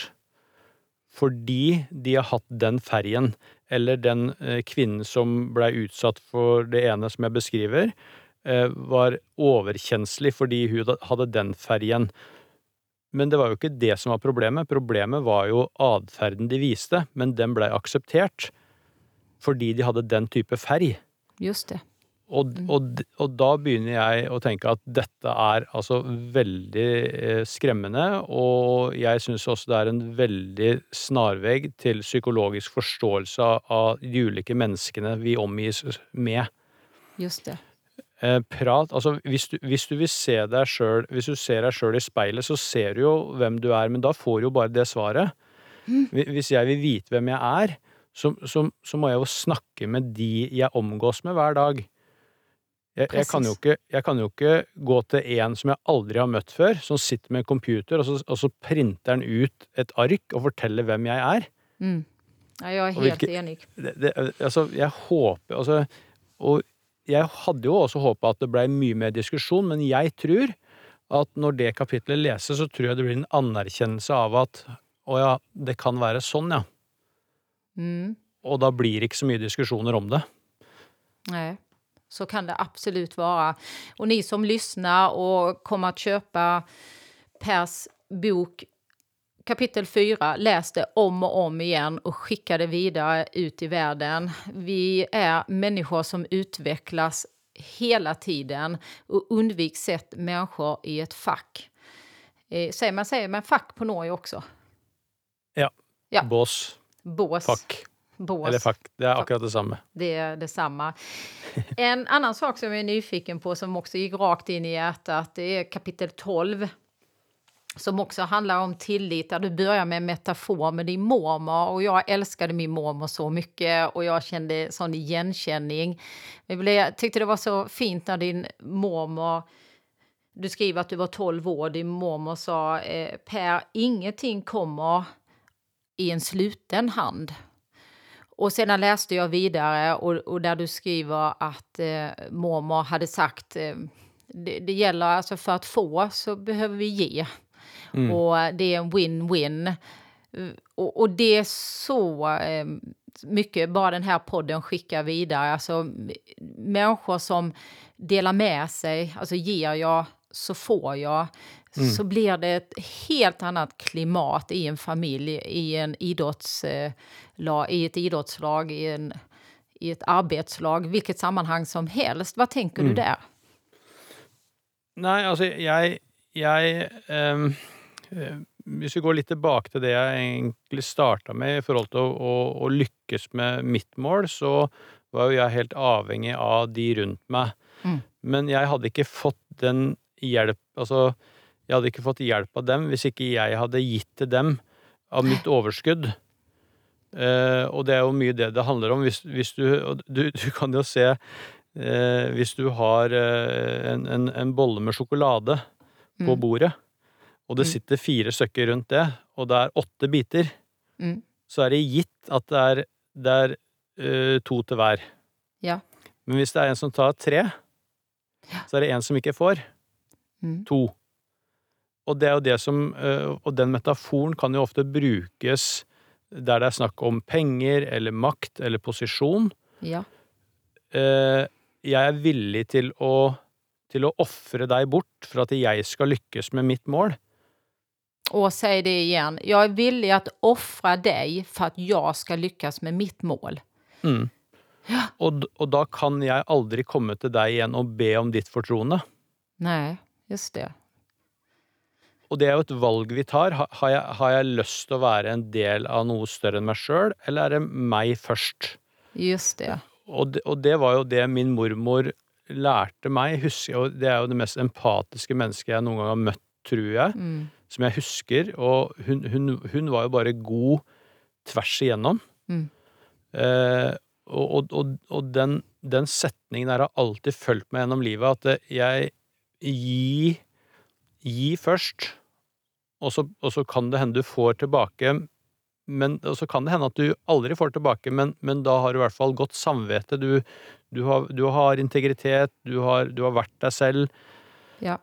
Speaker 3: fordi de har hatt den ferjen, eller den eh, kvinnen som blei utsatt for det ene som jeg beskriver, eh, var overkjenslig fordi hun hadde den ferjen. Men det var jo ikke det som var problemet. Problemet var jo atferden de viste, men den blei akseptert fordi de hadde den type ferg.
Speaker 2: Just det.
Speaker 3: Og, mm. og, og, da begynner jeg å tenke at dette er altså veldig eh, skremmende, og jeg syns også det er en veldig snarvegg til psykologisk forståelse av de ulike menneskene vi omgis med.
Speaker 2: Just det.
Speaker 3: Eh, prat Altså, hvis du, hvis du vil se deg sjøl Hvis du ser deg sjøl i speilet, så ser du jo hvem du er, men da får du jo bare det svaret. Hvi- Hvis jeg vil vite hvem jeg er, så, så, så må jeg jo snakke med de jeg omgås med hver dag. Jeg, jeg, kan ikke, jeg kan jo ikke gå til en som jeg aldri har møtt før, som sitter med en computer, og så, og så printer han ut et ark og forteller hvem jeg er.
Speaker 2: Mm. Ja, jag är helt
Speaker 3: hvilke,
Speaker 2: enig.
Speaker 3: det, det, altså, jeg håper altså, Og jeg hadde jo også håpa at det blei mye mer diskusjon, men jeg tror at når det kapitlet leses, så tror jeg det blir en anerkjennelse av at å ja, det kan være sånn, ja.
Speaker 2: Mm.
Speaker 3: Og da blir det ikke så mye diskusjoner om det.
Speaker 2: Nej, så kan det absolut vara. Och ni som lyssnar och kommer att köpa Pers bok kapitel 4, läs det om och om igen och skicka det vidare ut i världen. Vi är människor som utvecklas hela tiden och undvik sätt människor i ett fack. Eh, säger man säger man fack på Norge också? Ja.
Speaker 3: Bås,
Speaker 2: Bås.
Speaker 3: fuck,
Speaker 2: Bås.
Speaker 3: eller fuck. Det er akkurat det samme.
Speaker 2: Det är detsamma. En annan sak som jag är nyfiken på som också gick rakt in i hjärtat det är kapitel 12. Som också handlar om tillit, där du börjar med en metafor med din mormor. Och jag älskade min mormor så mycket och jag kände sån igenkänning. Jeg Jag tyckte det var så fint när din mormor du skriver att du var 12 år, din mormor sa eh, Per, ingenting kommer i en sluten hand. Och sedan läste jag vidare och, och där du skriver att eh, mormor hade sagt eh, det, det gäller alltså för att få så behöver vi ge. Och det är en win-win. Og Och, och det är så eh, mycket bara den här podden skickar vidare. Alltså människor som delar med sig, alltså ger jag så får jag. Så blir det et helt annet klimat i en familj, i en idrotts, eh, i ett idrottslag, i, en, i ett arbetslag, hvilket sammanhang som helst. Hva tenker mm. du der?
Speaker 3: Nei, altså, jeg, jeg eh, Hvis vi går litt tilbake til det jeg egentlig starta med i forhold til å, å, å lykkes med mitt mål, så var jo jeg helt avhengig av de rundt meg.
Speaker 2: Mm.
Speaker 3: Men jeg hadde ikke fått den hjelp Altså, jeg hadde ikke fått hjelp av dem hvis ikke jeg hadde gitt til dem av mitt overskudd. Eh, og det er jo mye det det handler om. Hvis, hvis du, du Du kan jo se eh, Hvis du har eh, en, en, en bolle med sjokolade på
Speaker 2: Mm.
Speaker 3: bordet, og det
Speaker 2: Mm.
Speaker 3: sitter fire stykker rundt det, og det er åtte biter,
Speaker 2: Mm.
Speaker 3: så er det gitt at det er, det er eh, to til hver.
Speaker 2: Ja.
Speaker 3: Men hvis det er en som tar tre, så er det en som ikke får.
Speaker 2: Mm.
Speaker 3: To. Og det er jo det som eh, Og den metaforen kan jo ofte brukes der det er snakk om penger eller makt eller posisjon.
Speaker 2: Ja.
Speaker 3: Eh, jeg er villig til å til å ofre deg bort for at jeg skal lykkes med mitt mål.
Speaker 2: Og si det igjen. Jeg er villig til å ofre deg for at jeg skal lykkes med mitt mål.
Speaker 3: Mm. Og, og da kan jeg aldri komme til deg igjen og be om ditt fortroende.
Speaker 2: Nei, just det.
Speaker 3: Og det er jo et valg vi tar. Har jeg, har jeg lyst til å være en del av noe større enn meg sjøl, eller er det meg først?
Speaker 2: Just det.
Speaker 3: Og det, og det var jo det min mormor lærte meg. Husker, og det er jo det mest empatiske mennesket jeg noen gang har møtt, tror jeg.
Speaker 2: Mm.
Speaker 3: Som jeg husker. Og hun, hun, hun var jo bare god tvers igjennom.
Speaker 2: Mm.
Speaker 3: Eh, og og, og, den, den setningen der har alltid fulgt meg gjennom livet. At jeg gi, gi først, og så, og så kan det hende du får tilbake men, og så kan det hende at du aldri får tilbake, men, men da har du i hvert fall godt samvittighet. Du, du, har, du har integritet, du har, du har vært deg selv.
Speaker 2: Ja.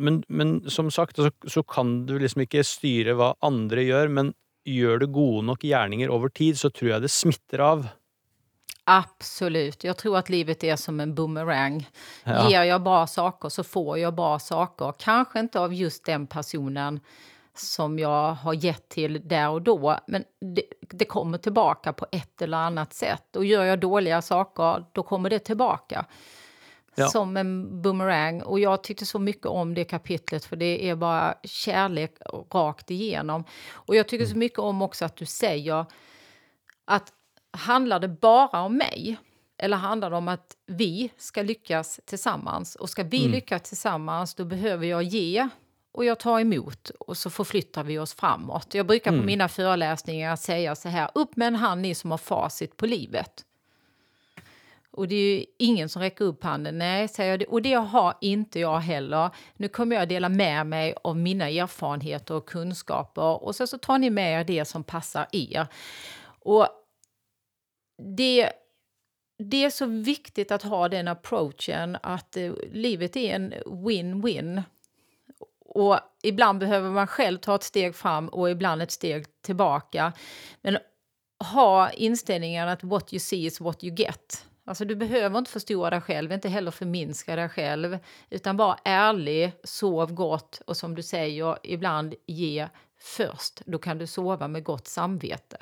Speaker 3: Men, men som sagt, så, så kan du liksom ikke styre hva andre gjør, men gjør du gode nok gjerninger over tid, så tror jeg det smitter av.
Speaker 2: Absolut. Jag tror att livet är som en boomerang.
Speaker 3: Ja.
Speaker 2: Ger jag bra saker så får jag bra saker. Kanske inte av just den personen som jag har gett till där och då, men det, det kommer tillbaka på ett eller annat sätt. Och gör jag dåliga saker, då kommer det tillbaka.
Speaker 3: Ja.
Speaker 2: Som en boomerang. Och jag tyckte så mycket om det kapitlet för det är bara kärlek rakt igenom. Och jag tycker så mycket om också att du säger att handlar det bara om mig Eller handlar det om att vi ska lyckas tillsammans? Och ska vi
Speaker 3: Mm.
Speaker 2: lyckas tillsammans, då behöver jag ge och jag tar emot och så förflyttar vi oss framåt. Jag brukar på
Speaker 3: Mm.
Speaker 2: mina föreläsningar säga så här, upp med en hand ni som har facit på livet. Och det är ju ingen som räcker upp handen. Nej, säger jag. Och det har inte jag heller. Nu kommer jag dela med mig av mina erfarenheter och kunskaper. Och så, så tar ni med er det som passar er. Och det, det är så viktigt att ha den approachen att eh, livet är en win-win. Och ibland behöver man själv ta ett steg fram och ibland ett steg tillbaka. Men ha inställningen att what you see is what you get. Alltså du behöver inte förstora dig själv, inte heller förminska dig själv. Utan var ärlig, sov gott och som du säger, ibland ge först. Då kan du sova med gott samvete.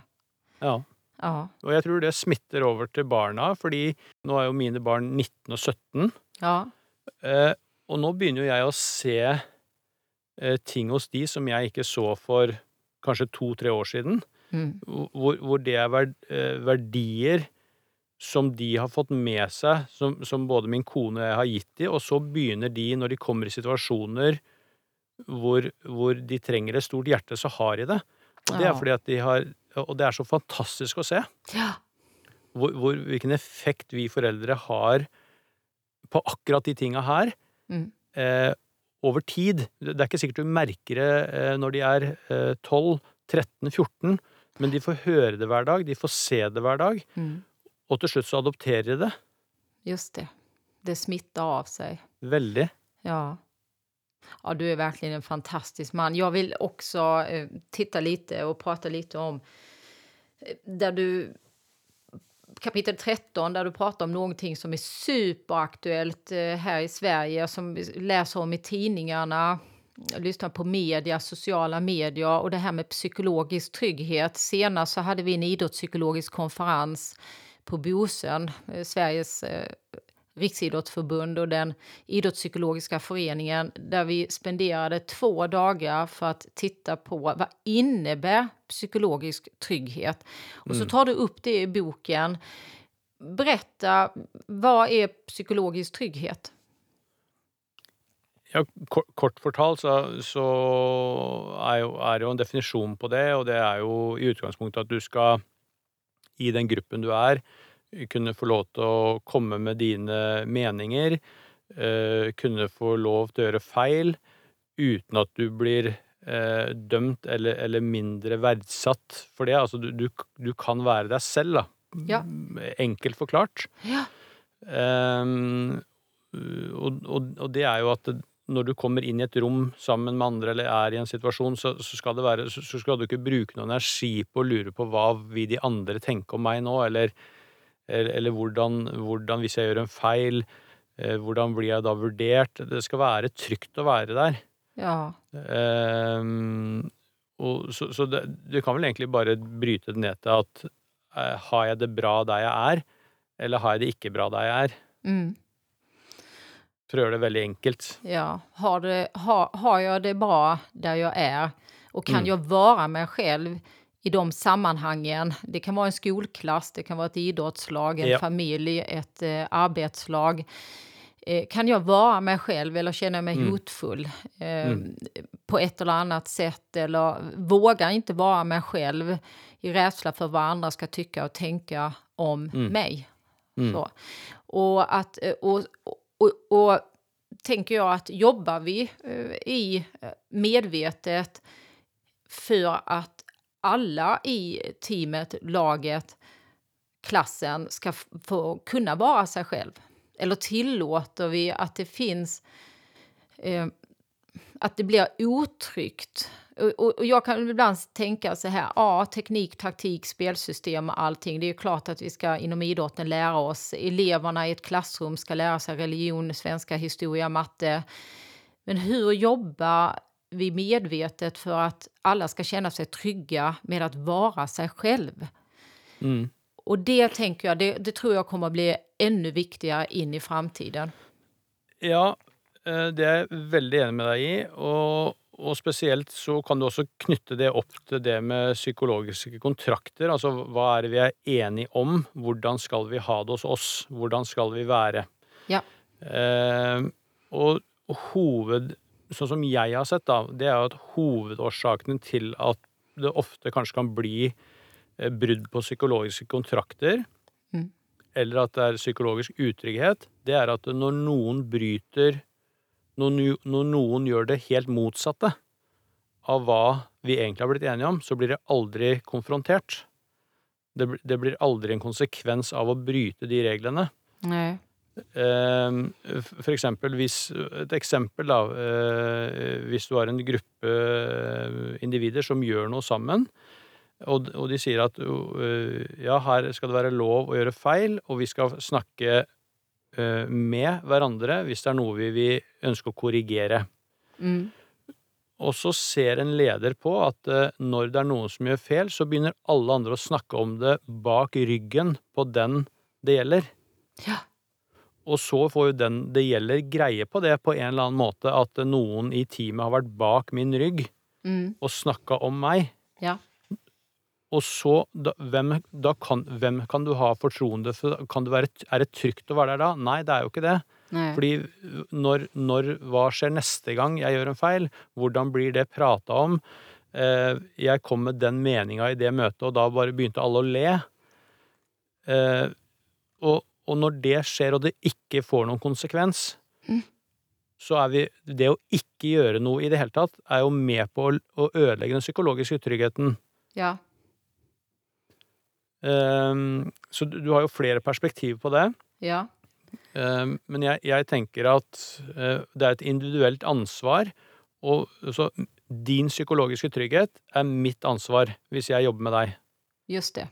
Speaker 3: Ja.
Speaker 2: Ja,
Speaker 3: Og jeg tror det smitter over til barna, fordi nå er jo mine barn 19 og 17.
Speaker 2: ja,
Speaker 3: Eh, og nå begynner jo jeg å se eh, ting hos de som jeg ikke så for kanskje to-tre år siden.
Speaker 2: mm,
Speaker 3: Hvor, hvor det er verd, eh, verdier som de har fått med seg, som, som både min kone og jeg har gitt de, og så begynner de, når de kommer i situasjoner hvor, hvor de trenger et stort hjerte, så har de det. Og det er fordi at de har Og det er så fantastisk å se
Speaker 2: ja,
Speaker 3: hvor, hvor, hvilken effekt vi foreldre har på akkurat de tinga her
Speaker 2: mm,
Speaker 3: eh, over tid. Det er ikke sikkert du merker det eh, når de er eh, 12, 13, 14, men de får høre det hver dag, de får se det hver dag,
Speaker 2: mm.
Speaker 3: og til slutt så adopterer de det.
Speaker 2: Just det. Det smitter av seg.
Speaker 3: Veldig.
Speaker 2: Ja. Ja, du är verkligen en fantastisk man. Jag vill också eh, titta lite och prata lite om där du kapitel 13 där du pratar om någonting som är superaktuellt her här i Sverige som vi läser om i tidningarna lyssnar på media, sociala medier och det här med psykologisk trygghet. Senast så hade vi en idrottspsykologisk konferens på Bosön, eh, Sveriges eh, riksidrottsförbund och den idrottspsykologiska föreningen där vi spenderade två dagar för att titta på vad innebär psykologisk trygghet. Och så tar du upp det i boken. Berätta, vad är psykologisk trygghet?
Speaker 3: Ja, kort, fortalt så, så er, jo, er jo en definisjon på det, og det er jo i utgangspunktet at du skal, i den gruppen du er, kunne få lov til å komme med dine meninger, eh, kunne få lov til å gjøre feil, uten at du blir eh, dømt eller, eller mindre verdsatt for det. Altså, du, du, du kan være deg selv, da.
Speaker 2: Ja.
Speaker 3: Enkelt forklart.
Speaker 2: Ja.
Speaker 3: Um, og, og, og det er jo at når du kommer inn i et rom sammen med andre eller er i en situasjon, så, så, skal, det være, så, så skal du ikke bruke noe energi på å lure på hva vil de andre tenke om meg nå, eller, eller, eller hvordan, hvordan, hvis jeg gjør en feil, eh, hvordan blir jeg da vurdert? Det skal være trygt å være der.
Speaker 2: Ja,
Speaker 3: Ehm, og, så så det, du kan vel egentlig bare bryte det ned til at eh, har jeg det bra der jeg er, eller har jeg det ikke bra der jeg er?
Speaker 2: mm,
Speaker 3: For å gjøre det veldig enkelt.
Speaker 2: ja. Har, det, har, har jeg det bra der jeg er, og kan
Speaker 3: Mm.
Speaker 2: jeg være meg själv i de sammanhangen? Det kan vara en skolklass, det kan vara ett idrottslag, en
Speaker 3: Ja.
Speaker 2: familj, ett eh, arbetslag. Eh, kan jag vara mig själv eller känner jag mig
Speaker 3: Mm.
Speaker 2: hotfull eh,
Speaker 3: Mm.
Speaker 2: på ett eller annat sätt? Eller vågar inte vara mig själv i rädsla för vad andra ska tycka och tänka om
Speaker 3: Mm.
Speaker 2: mig?
Speaker 3: Mm.
Speaker 2: Så. Och, att, eh, och, och, och tänker jag att jobbar vi eh, i eh, medvetet för att alla i teamet, laget, klassen ska f- få kunna vara sig själv? Eller tillåter vi att det finns eh, att det blir otryggt? Och, och, och jag kan ibland tänka så här, ja, teknik, taktik, spelsystem och allting. Det är jo klart att vi ska inom idrotten lära oss. Eleverna i ett klassrum ska lära sig religion, svenska, historia, matte. Men hur jobbar vi medvetet för att alla ska känna sig trygga med att vara sig själv?
Speaker 3: Mm.
Speaker 2: Och det tänker jag, det, det tror jag kommer att bli ännu viktigare in i framtiden.
Speaker 3: Ja, eh, det er jeg veldig enig med deg i. Og, og spesielt så kan du også knytte det opp til det med psykologiske kontrakter. Altså hva er det vi er enige om? Hvordan skal vi ha det hos oss? Hvordan skal vi være?
Speaker 2: Ja.
Speaker 3: Eh, og hoved... Sånn som jeg har sett, da, det er jo at hovedårsakene til at det ofte kanskje kan bli eh, brudd på psykologiske kontrakter,
Speaker 2: Mm.
Speaker 3: eller at det er psykologisk utrygghet, det er at når noen bryter når, når noen gjør det helt motsatte av hva vi egentlig har blitt enige om, så blir det aldri konfrontert. Det, blir aldri en konsekvens av å bryte de reglene.
Speaker 2: Nej.
Speaker 3: Eh, f- For eksempel hvis Et eksempel, da. eh, Hvis du har en gruppe eh, individer som gjør noe sammen, og, de sier at eh, ja, her skal det være lov å gjøre feil, og vi skal snakke med hverandre hvis det er noe vi, vil ønsker å korrigere.
Speaker 2: Mm.
Speaker 3: Og så ser en leder på at når det er noen som gjør feil, så begynner alle andre å snakke om det bak ryggen på den det gjelder.
Speaker 2: Ja.
Speaker 3: Og så får jo den det gjelder greie på det på en eller annen måte, at noen i teamet har vært bak min rygg
Speaker 2: Mm.
Speaker 3: og snakka om meg.
Speaker 2: Ja.
Speaker 3: Og så, da, hvem, da kan, hvem kan du ha fortroende for? Kan det være, er det trygt å være der da? Nei, det er jo ikke det.
Speaker 2: Nei.
Speaker 3: Fordi når, når Hva skjer neste gang jeg gjør en feil? Hvordan blir det prata om? Eh, jeg kom med den meninga i det møtet, og da bare begynte alle å le. Eh, og, og når det skjer, og det ikke får noen konsekvens,
Speaker 2: Mm.
Speaker 3: så er vi Det å ikke gjøre noe i det hele tatt, er jo med på å, ødelegge den psykologiske utryggheten.
Speaker 2: Ja.
Speaker 3: Um, så du, du har jo flere perspektiver på det.
Speaker 2: Ja.
Speaker 3: Um, Men jeg, jeg tenker at uh, det er et individuelt ansvar. Og så din psykologiske trygghet er mitt ansvar hvis jeg jobber med deg.
Speaker 2: Just det.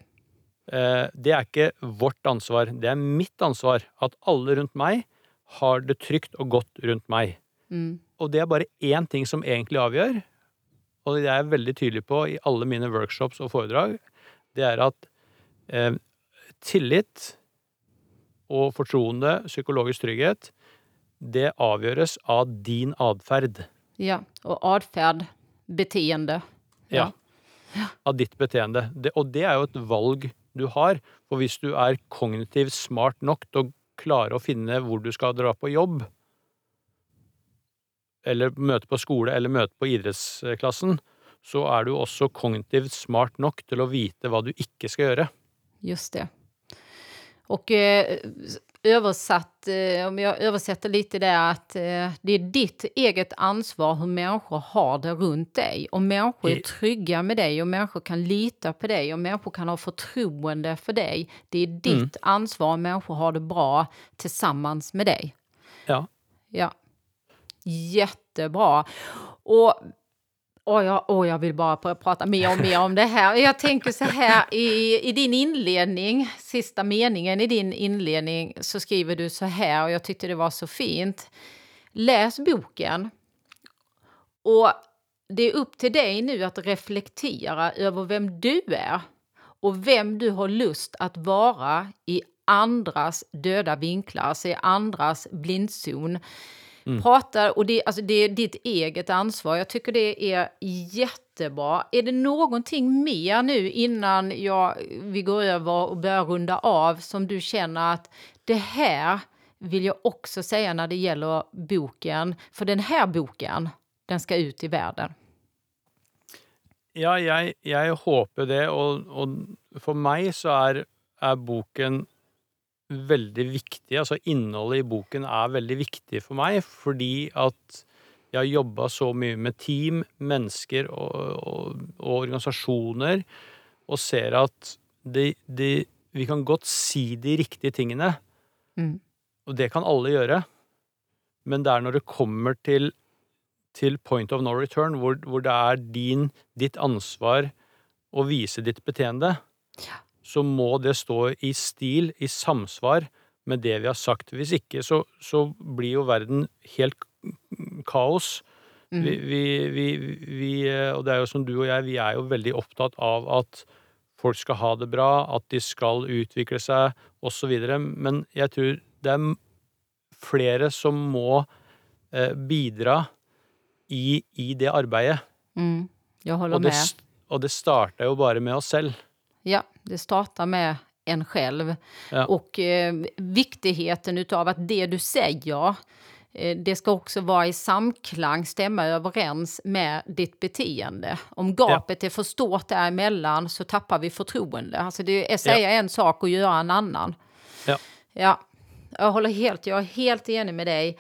Speaker 3: Eh, Det er ikke vårt ansvar, det er mitt ansvar at alle rundt meg har det trygt og godt rundt meg.
Speaker 2: Mm.
Speaker 3: Og det er bare én ting som egentlig avgjør, og det er jeg veldig tydelig på i alle mine workshops og foredrag, det er at eh, tillit og fortroende, psykologisk trygghet, det avgjøres av din atferd.
Speaker 2: Ja. Og atferd, beteende.
Speaker 3: Ja. Av ditt beteende. Det, og det er jo et valg du har. For hvis du er kognitivt smart nok til å klare å finne hvor du skal dra på jobb, eller møte på skole, eller møte på idrettsklassen, så er du også kognitivt smart nok til å vite hva du ikke skal gjøre.
Speaker 2: Just det. Och eh, översatt, eh, om jag översätter lite det att eh, det är ditt eget ansvar hur människor har det runt dig. Om människor är trygga med dig om människor kan lita på dig om människor kan ha förtroende för dig. Det är ditt ansvar om människor har det bra tillsammans med dig.
Speaker 3: Ja.
Speaker 2: Ja. Jättebra. Och Åh, jag, åh, jag vill bara pr- prata mer och mer om det här. Jag tänker så här, i, i din inledning, sista meningen i din inledning, så skriver du så här, och jag tyckte det var så fint. Läs boken. Och det är upp till dig nu att reflektera över vem du är och vem du har lust att vara i andras döda vinklar, alltså i andras blindzon. Prata, och det, alltså det är ditt eget ansvar. Jag tycker det är jättebra. Är det någonting mer nu innan jag, vi går över och börjar runda av som du känner att det här vill jag också säga när det gäller boken. För den här boken, den ska ut i världen.
Speaker 3: Ja, jeg, jeg håper det, og, og for meg så er, er boken veldig viktig. Altså innholdet i boken er veldig viktig for meg, fordi at jeg har jobba så mye med team, mennesker og, og, og organisasjoner, og ser at de, de, vi kan godt si de riktige tingene,
Speaker 2: Mm.
Speaker 3: og det kan alle gjøre, men det er når det kommer til til point of no return, hvor, hvor det er din, ditt ansvar å vise ditt beteende,
Speaker 2: Ja.
Speaker 3: Så må det stå i stil, i samsvar med det vi har sagt. Hvis ikke, så, så blir jo verden helt kaos.
Speaker 2: Mm.
Speaker 3: Vi, vi, vi, og det er jo som du og jeg, vi er jo veldig opptatt av at folk skal ha det bra, at de skal utvikle seg, osv. Men jeg tror det er flere som må eh, bidra i, i det arbeidet.
Speaker 2: Mm. Jeg holder
Speaker 3: Og det,
Speaker 2: med.
Speaker 3: og det starta jo bare med oss selv.
Speaker 2: Ja, det startar med en själv.
Speaker 3: Ja.
Speaker 2: Och eh, viktigheten utav att det du säger, eh, det ska också vara i samklang, stämma överens med ditt beteende. Om gapet är för stort däremellan så tappar vi förtroende. Alltså det är säga en sak och göra en annan.
Speaker 3: Ja.
Speaker 2: Ja, jag håller helt, jag är helt enig med dig.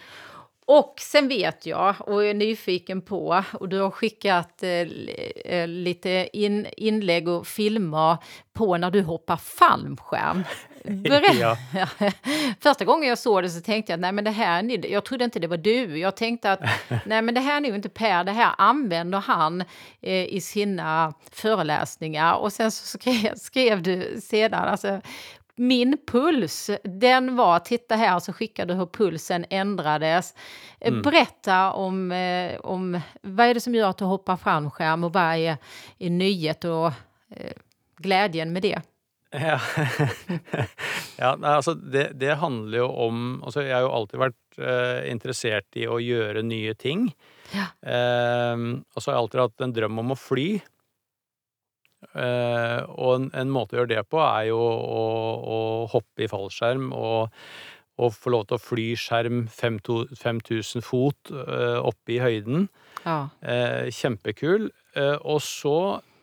Speaker 2: Och sen vet jag och är nyfiken på, och du har skickat eh, eh, lite in, inlägg och filmer på när du hoppar fallskärm.
Speaker 3: Ja.
Speaker 2: Första gången jag såg det så tänkte jag, nej men det här, är jag trodde inte det var du. Jag tänkte att, nej men det här är nog inte Per, det här använder han eh, i sina föreläsningar. Och sen så skrev, skrev du sedan, alltså min puls, den var, titta här, så skickade hur pulsen ändrades. Mm. Berätta om, eh, om vad är det som gör att du hoppar fallskärm och vad är, är nyhet och eh, glädjen med det?
Speaker 3: Ja, ja altså det, det handler jo om Altså, jeg har jo alltid vært eh, interessert i å gjøre nye ting.
Speaker 2: Ja.
Speaker 3: Eh, og så har jeg alltid hatt en drøm om å fly. Eh, og en, en måte å gjøre det på er jo å, å hoppe i fallskjerm og, og få lov til å fly skjerm 5000 fot eh, oppe i høyden.
Speaker 2: Ja.
Speaker 3: Eh, kjempekul. Eh, og så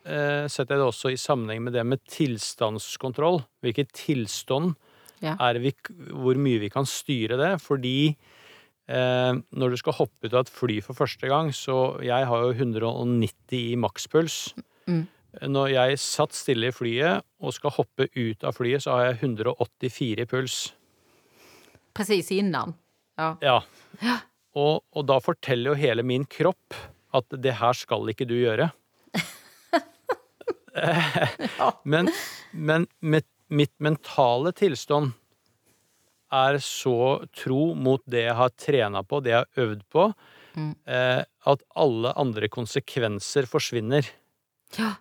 Speaker 3: eh, setter jeg det også i sammenheng med det med tilstandskontroll. Hvilket tilstand
Speaker 2: Ja.
Speaker 3: er vi, hvor mye vi kan styre det. Fordi eh, når du skal hoppe ut av et fly for første gang, så jeg har jo 190 i makspuls.
Speaker 2: Mm.
Speaker 3: Når jeg satt stille i flyet og skal hoppe ut av flyet, så har jeg 184 i puls.
Speaker 2: Presis innan. Ja.
Speaker 3: Ja. Og, og da forteller jo hele min kropp at det her skal ikke du gjøre. Men, men mitt, mitt mentale tilstand er så tro mot det jeg har trena på, det jeg har øvd på, eh, at alle andre konsekvenser forsvinner.
Speaker 2: Ja.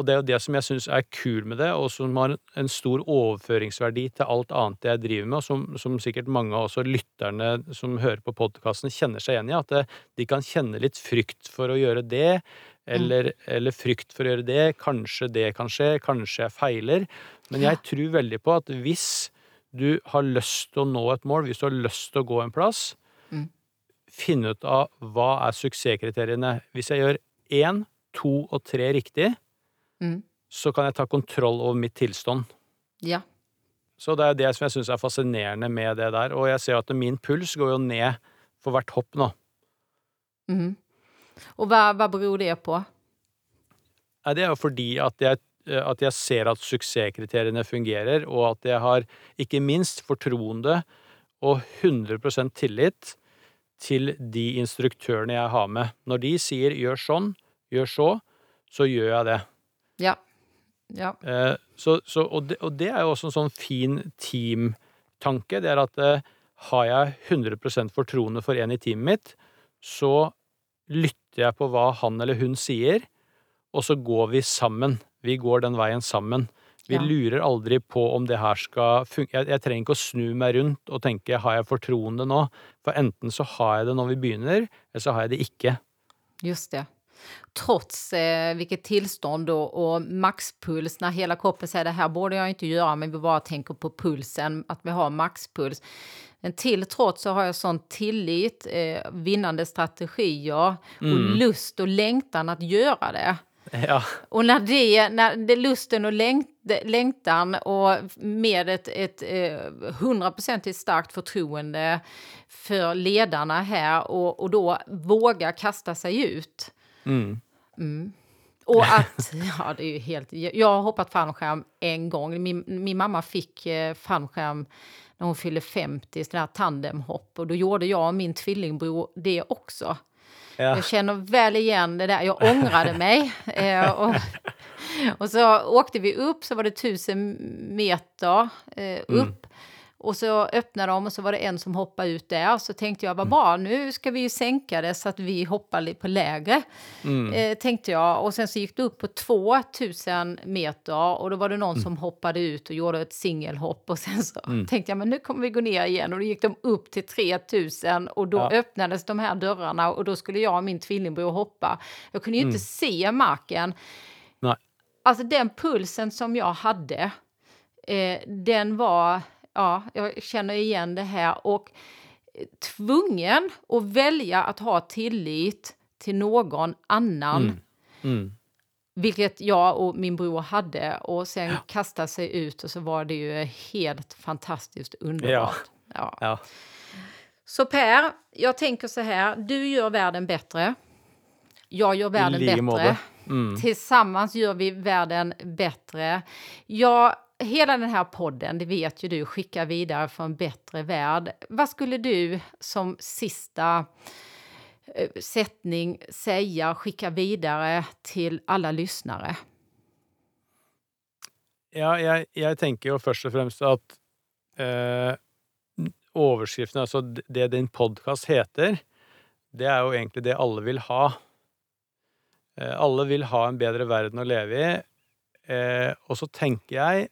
Speaker 3: Og det er jo det som jeg syns er kul med det, og som har en stor overføringsverdi til alt annet jeg driver med, og som, som sikkert mange av også lytterne som hører på podkasten, kjenner seg igjen i. At det, de kan kjenne litt frykt for å gjøre det, eller, eller frykt for å gjøre det. Kanskje det kan skje, kanskje jeg feiler. Men jeg tror veldig på at hvis du har lyst til å nå et mål, hvis du har lyst til å gå en plass, finne ut av hva er suksesskriteriene. Hvis jeg gjør én, to og tre riktig,
Speaker 2: Mm.
Speaker 3: så kan jeg ta kontroll over mitt tilstand.
Speaker 2: Ja.
Speaker 3: Så det er det som jeg syns er fascinerende med det der. Og jeg ser at min puls går jo ned for hvert hopp nå.
Speaker 2: Mm. Og hva, hva beror det på?
Speaker 3: Nei, Det er jo fordi at jeg, at jeg ser at suksesskriteriene fungerer, og at jeg har ikke minst fortroende og 100% tillit til de instruktørene jeg har med. Når de sier 'gjør sånn', 'gjør så', så gjør jeg det.
Speaker 2: Ja. Ja.
Speaker 3: Eh, Så, så, og, det, og det er jo også en sånn fin teamtanke. Det er at eh, har jeg 100% fortroende for en i teamet mitt, så lytter jeg på hva han eller hun sier, og så går vi sammen. Vi går den veien sammen. Vi
Speaker 2: Ja.
Speaker 3: lurer aldri på om det her skal funke. Jeg, jeg trenger ikke å snu meg rundt og tenke har jeg fortroende nå? For enten så har jeg det når vi begynner, eller så har jeg det ikke.
Speaker 2: Just det. Trots eh, vilket tillstånd och, och maxpuls, när hela kroppen säger det här borde jag inte göra, men vi bara tänker på pulsen, att vi har maxpuls. Men till trots så har jag sån tillit, eh, vinnande strategier och lust och längtan att göra det.
Speaker 3: Ja.
Speaker 2: Och när det, när det lusten och längt, längtan och med ett, ett eh, hundraprocentigt starkt förtroende för ledarna här och, och då våga kasta sig ut.
Speaker 3: Mm.
Speaker 2: Och att, ja det är ju helt, jag har hoppat fallskärm en gång. Min, min mamma fick eh, fallskärm när hon fyllde 50, sån här tandemhopp. Och då gjorde jag och min tvillingbror det också.
Speaker 3: Ja.
Speaker 2: Jag känner väl igen det där. Jag ångrade mig. Eh, och, och så åkte vi upp, så var det tusen meter eh, upp. Och så öppnade de och så var det en som hoppade ut där. Så tänkte jag, vad bra, nu ska vi ju sänka det så att vi hoppar på lägre. Eh, tänkte jag. Och sen så gick det upp på 2000 meter och då var det någon som hoppade ut och gjorde ett singelhopp. Och sen så tänkte jag, men nu kommer vi gå ner igen. Och då gick de upp till 3000 och då
Speaker 3: Ja.
Speaker 2: öppnades de här dörrarna och då skulle jag och min tvillingbror hoppa. Jag kunde ju inte se marken.
Speaker 3: Nej.
Speaker 2: Alltså den pulsen som jag hade, eh, den var, ja, jag känner igen det här och eh, tvungen att välja att ha tillit till någon annan.
Speaker 3: Mm.
Speaker 2: Vilket jag och min bror hade och sen kasta sig ut och så var det ju helt fantastiskt underbart. Ja.
Speaker 3: Ja.
Speaker 2: Så Per, jag tänker så här, du gör världen bättre. Jag gör världen bättre.
Speaker 3: Mm.
Speaker 2: Tillsammans gör vi världen bättre. Jag, hela den här podden, det vet ju du, skickar vidare för en bättre värld. Vad skulle du som sista eh, sättning säga, skicka vidare till alla lyssnare?
Speaker 3: Ja, jeg, jeg tenker jo først og fremst at eh, overskriften, altså det din podkast heter, det er jo egentlig det alle vil ha. Eh, alle vil ha en bedre verden å leve i. Eh, og så tenker jeg,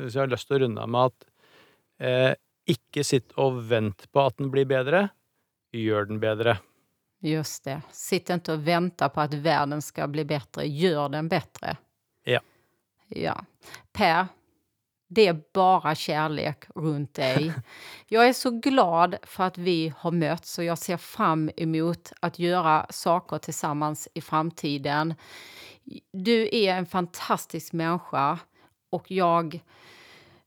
Speaker 3: hvis jeg har lyst til å runde av med at eh, ikke sitt og vent på at den blir bedre, gjør den bedre.
Speaker 2: Just det, sitt ikke og vente på at verden skal bli bedre. Gjør den bedre.
Speaker 3: Ja.
Speaker 2: Ja. Per, det er bare kjærlighet rundt deg. Jeg er så glad for at vi har mötts og jeg ser fram imot å gjøre saker sammen i framtiden. Du er en fantastisk människa och jag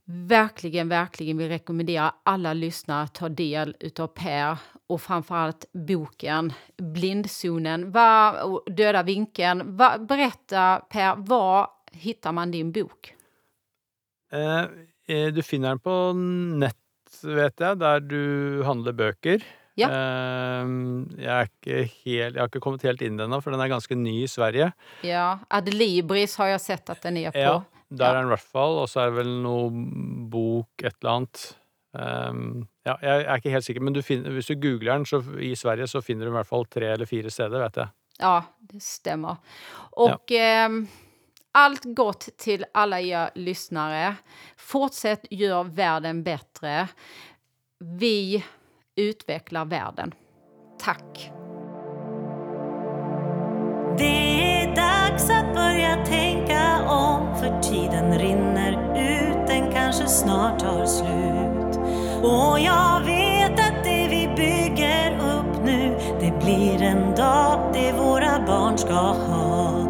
Speaker 2: verkligen, verkligen vill rekommendera alla lyssnare att ta del utav Per och framförallt boken Blindzonen. Va, och Döda vinkeln. Va, berätta Per, var hittar man din bok?
Speaker 3: Eh, eh, du finner den på nett, vet jeg, der du handler bøker.
Speaker 2: Ja.
Speaker 3: Eh, jeg, er helt, jeg har ikke kommet helt inn den ennå, for den er ganske ny i Sverige.
Speaker 2: Ja, Adlibris har jag sett att den är på.
Speaker 3: Ja, der
Speaker 2: Ja.
Speaker 3: er den i hvert fall. Og så er det vel noe bok, et eller annet. Um, ja, jeg er ikke helt sikker, men du finner, hvis du googler den så, i Sverige, så finner du i hvert fall tre eller fire steder, vet jeg.
Speaker 2: Ja, det stemmer. Och ehm, allt gott till alla er lyssnare. Fortsätt gjør verden bedre. Vi utvikler verden. Tack!
Speaker 1: Dags att börja tänka om för tiden rinner ut, den kanske snart tar slut. Och jag vet att det vi bygger upp nu, det blir en dag det våra barn ska ha.